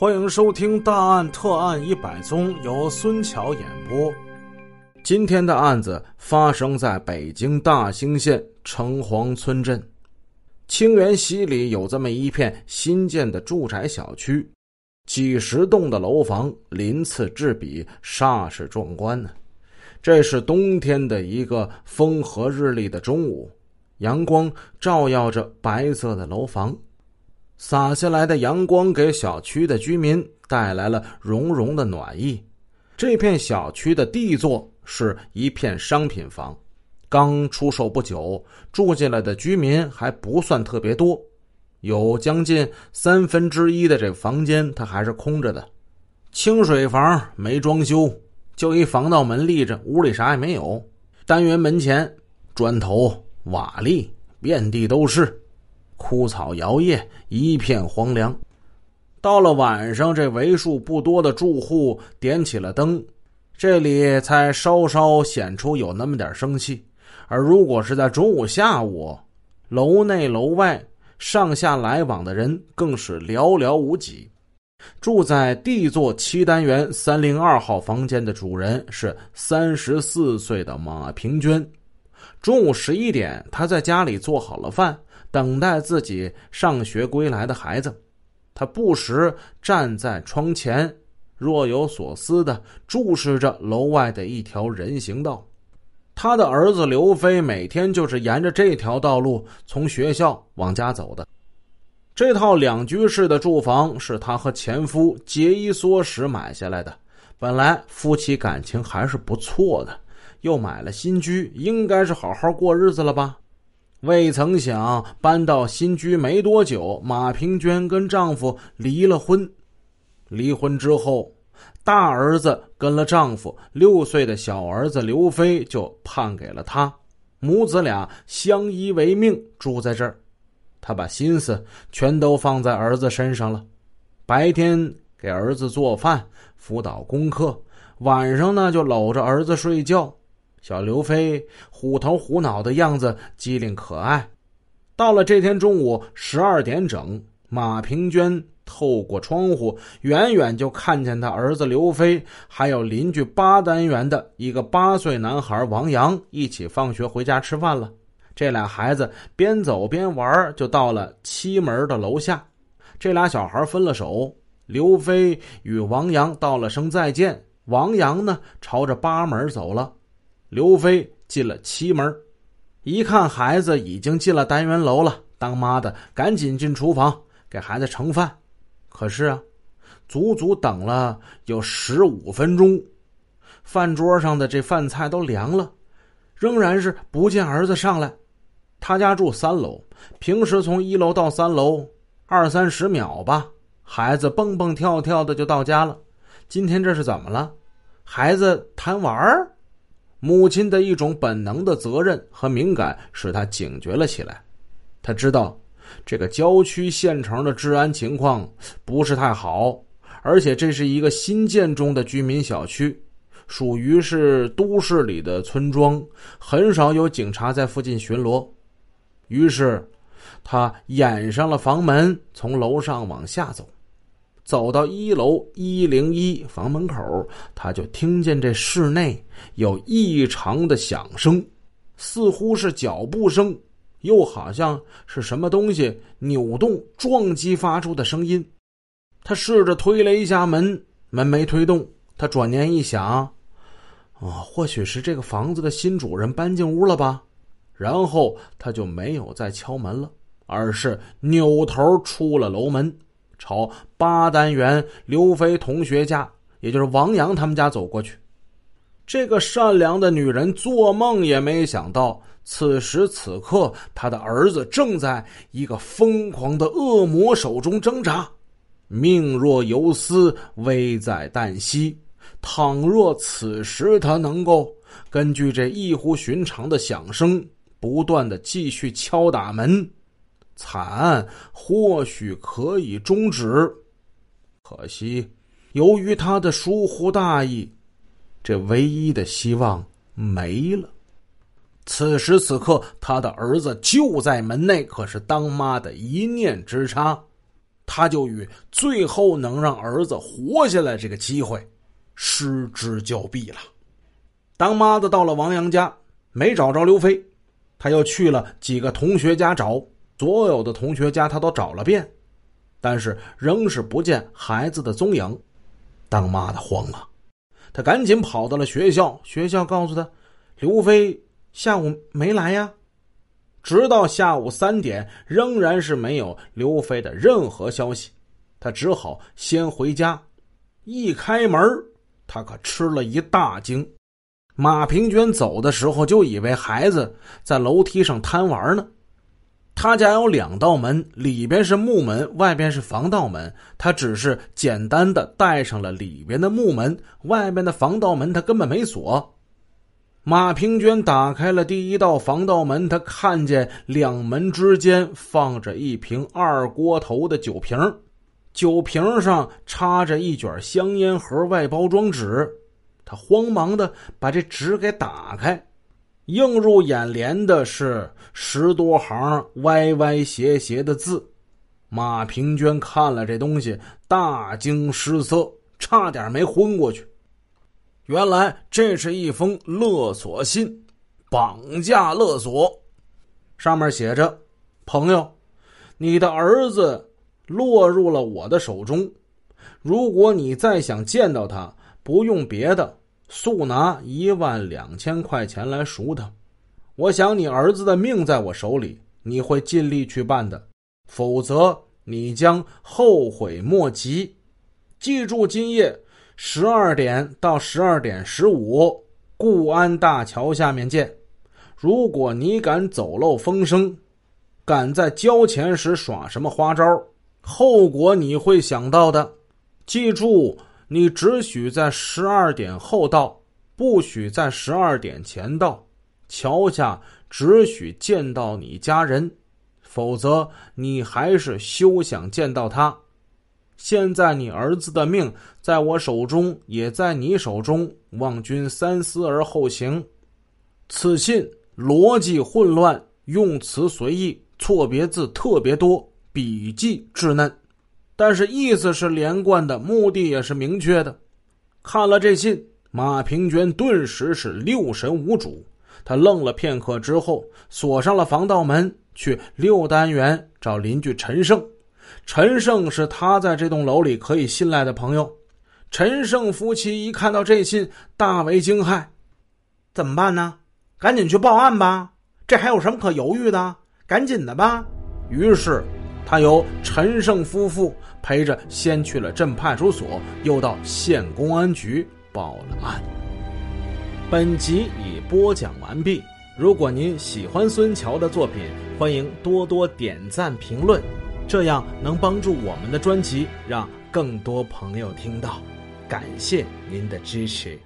欢迎收听《大案特案一百宗》，由孙桥演播。今天的案子发生在北京大兴县城隍村镇清源西里，有这么一片新建的住宅小区，几十栋的楼房鳞次栉比，煞是壮观呢。这是冬天的一个风和日丽的中午，阳光照耀着白色的楼房。洒下来的阳光给小区的居民带来了融融的暖意。这片小区的地座是一片商品房，刚出售不久，住进来的居民还不算特别多，有将近三分之一的这房间它还是空着的。清水房没装修，就一防盗门立着，屋里啥也没有。单元门前砖头瓦砾遍地都是。枯草摇曳，一片荒凉。到了晚上，这为数不多的住户点起了灯，这里才稍稍显出有那么点生气。而如果是在中午、下午，楼内楼外上下来往的人更是寥寥无几。住在 D 座七单元三零二号房间的主人是三十四岁的马平娟。中午十一点，她在家里做好了饭。等待自己上学归来的孩子，他不时站在窗前，若有所思的注视着楼外的一条人行道。他的儿子刘飞每天就是沿着这条道路从学校往家走的。这套两居室的住房是他和前夫节衣缩食买下来的，本来夫妻感情还是不错的，又买了新居，应该是好好过日子了吧。未曾想，搬到新居没多久，马平娟跟丈夫离了婚。离婚之后，大儿子跟了丈夫，六岁的小儿子刘飞就判给了她。母子俩相依为命，住在这儿。她把心思全都放在儿子身上了，白天给儿子做饭、辅导功课，晚上呢就搂着儿子睡觉。小刘飞虎头虎脑的样子机灵可爱。到了这天中午十二点整，马平娟透过窗户，远远就看见他儿子刘飞，还有邻居八单元的一个八岁男孩王阳一起放学回家吃饭了。这俩孩子边走边玩，就到了七门的楼下。这俩小孩分了手，刘飞与王阳道了声再见，王阳呢朝着八门走了。刘飞进了七门，一看孩子已经进了单元楼了，当妈的赶紧进厨房给孩子盛饭。可是啊，足足等了有十五分钟，饭桌上的这饭菜都凉了，仍然是不见儿子上来。他家住三楼，平时从一楼到三楼二三十秒吧，孩子蹦蹦跳跳的就到家了。今天这是怎么了？孩子贪玩儿？母亲的一种本能的责任和敏感使他警觉了起来。他知道，这个郊区县城的治安情况不是太好，而且这是一个新建中的居民小区，属于是都市里的村庄，很少有警察在附近巡逻。于是，他掩上了房门，从楼上往下走。走到一楼一零一房门口，他就听见这室内有异常的响声，似乎是脚步声，又好像是什么东西扭动撞击发出的声音。他试着推了一下门，门没推动。他转念一想，啊，或许是这个房子的新主人搬进屋了吧。然后他就没有再敲门了，而是扭头出了楼门。朝八单元刘飞同学家，也就是王阳他们家走过去。这个善良的女人做梦也没想到，此时此刻她的儿子正在一个疯狂的恶魔手中挣扎，命若游丝，危在旦夕。倘若此时他能够根据这异乎寻常的响声，不断的继续敲打门。惨案或许可以终止，可惜由于他的疏忽大意，这唯一的希望没了。此时此刻，他的儿子就在门内，可是当妈的一念之差，他就与最后能让儿子活下来这个机会失之交臂了。当妈的到了王阳家，没找着刘飞，他又去了几个同学家找，所有的同学家他都找了遍，但是仍是不见孩子的踪影。当妈的慌了，他赶紧跑到了学校，学校告诉他，刘飞下午没来呀。直到下午三点，仍然是没有刘飞的任何消息，他只好先回家。一开门，他可吃了一大惊。马平娟走的时候就以为孩子在楼梯上贪玩呢。他家有两道门，里边是木门，外边是防盗门。他只是简单的带上了里边的木门，外边的防盗门他根本没锁。马平娟打开了第一道防盗门，她看见两门之间放着一瓶二锅头的酒瓶，酒瓶上插着一卷香烟盒外包装纸。她慌忙的把这纸给打开，映入眼帘的是十多行歪歪斜斜的字。马平娟看了这东西，大惊失色，差点没昏过去。原来这是一封勒索信，绑架勒索，上面写着：“朋友，你的儿子落入了我的手中，如果你再想见到他，不用别的，速拿一万两千块钱来赎他。我想你儿子的命在我手里，你会尽力去办的，否则你将后悔莫及。记住今夜。”十二点到十二点十五，固安大桥下面见。如果你敢走漏风声，敢在交钱时耍什么花招，后果你会想到的。记住，你只许在十二点后到，不许在十二点前到。桥下只许见到你家人，否则你还是休想见到他。现在你儿子的命在我手中，也在你手中，望君三思而后行。此信逻辑混乱，用词随意，错别字特别多，笔迹稚嫩，但是意思是连贯的，目的也是明确的。看了这信，马平娟顿时是六神无主。他愣了片刻之后，锁上了防盗门，去六单元找邻居陈胜。陈胜是他在这栋楼里可以信赖的朋友。陈胜夫妻一看到这信，大为惊骇。怎么办呢？赶紧去报案吧！这还有什么可犹豫的？赶紧的吧！于是，他由陈胜夫妇陪着先去了镇派出所，又到县公安局报了案。本集已播讲完毕。如果您喜欢孙桥的作品，欢迎多多点赞评论。这样能帮助我们的专辑让更多朋友听到，感谢您的支持。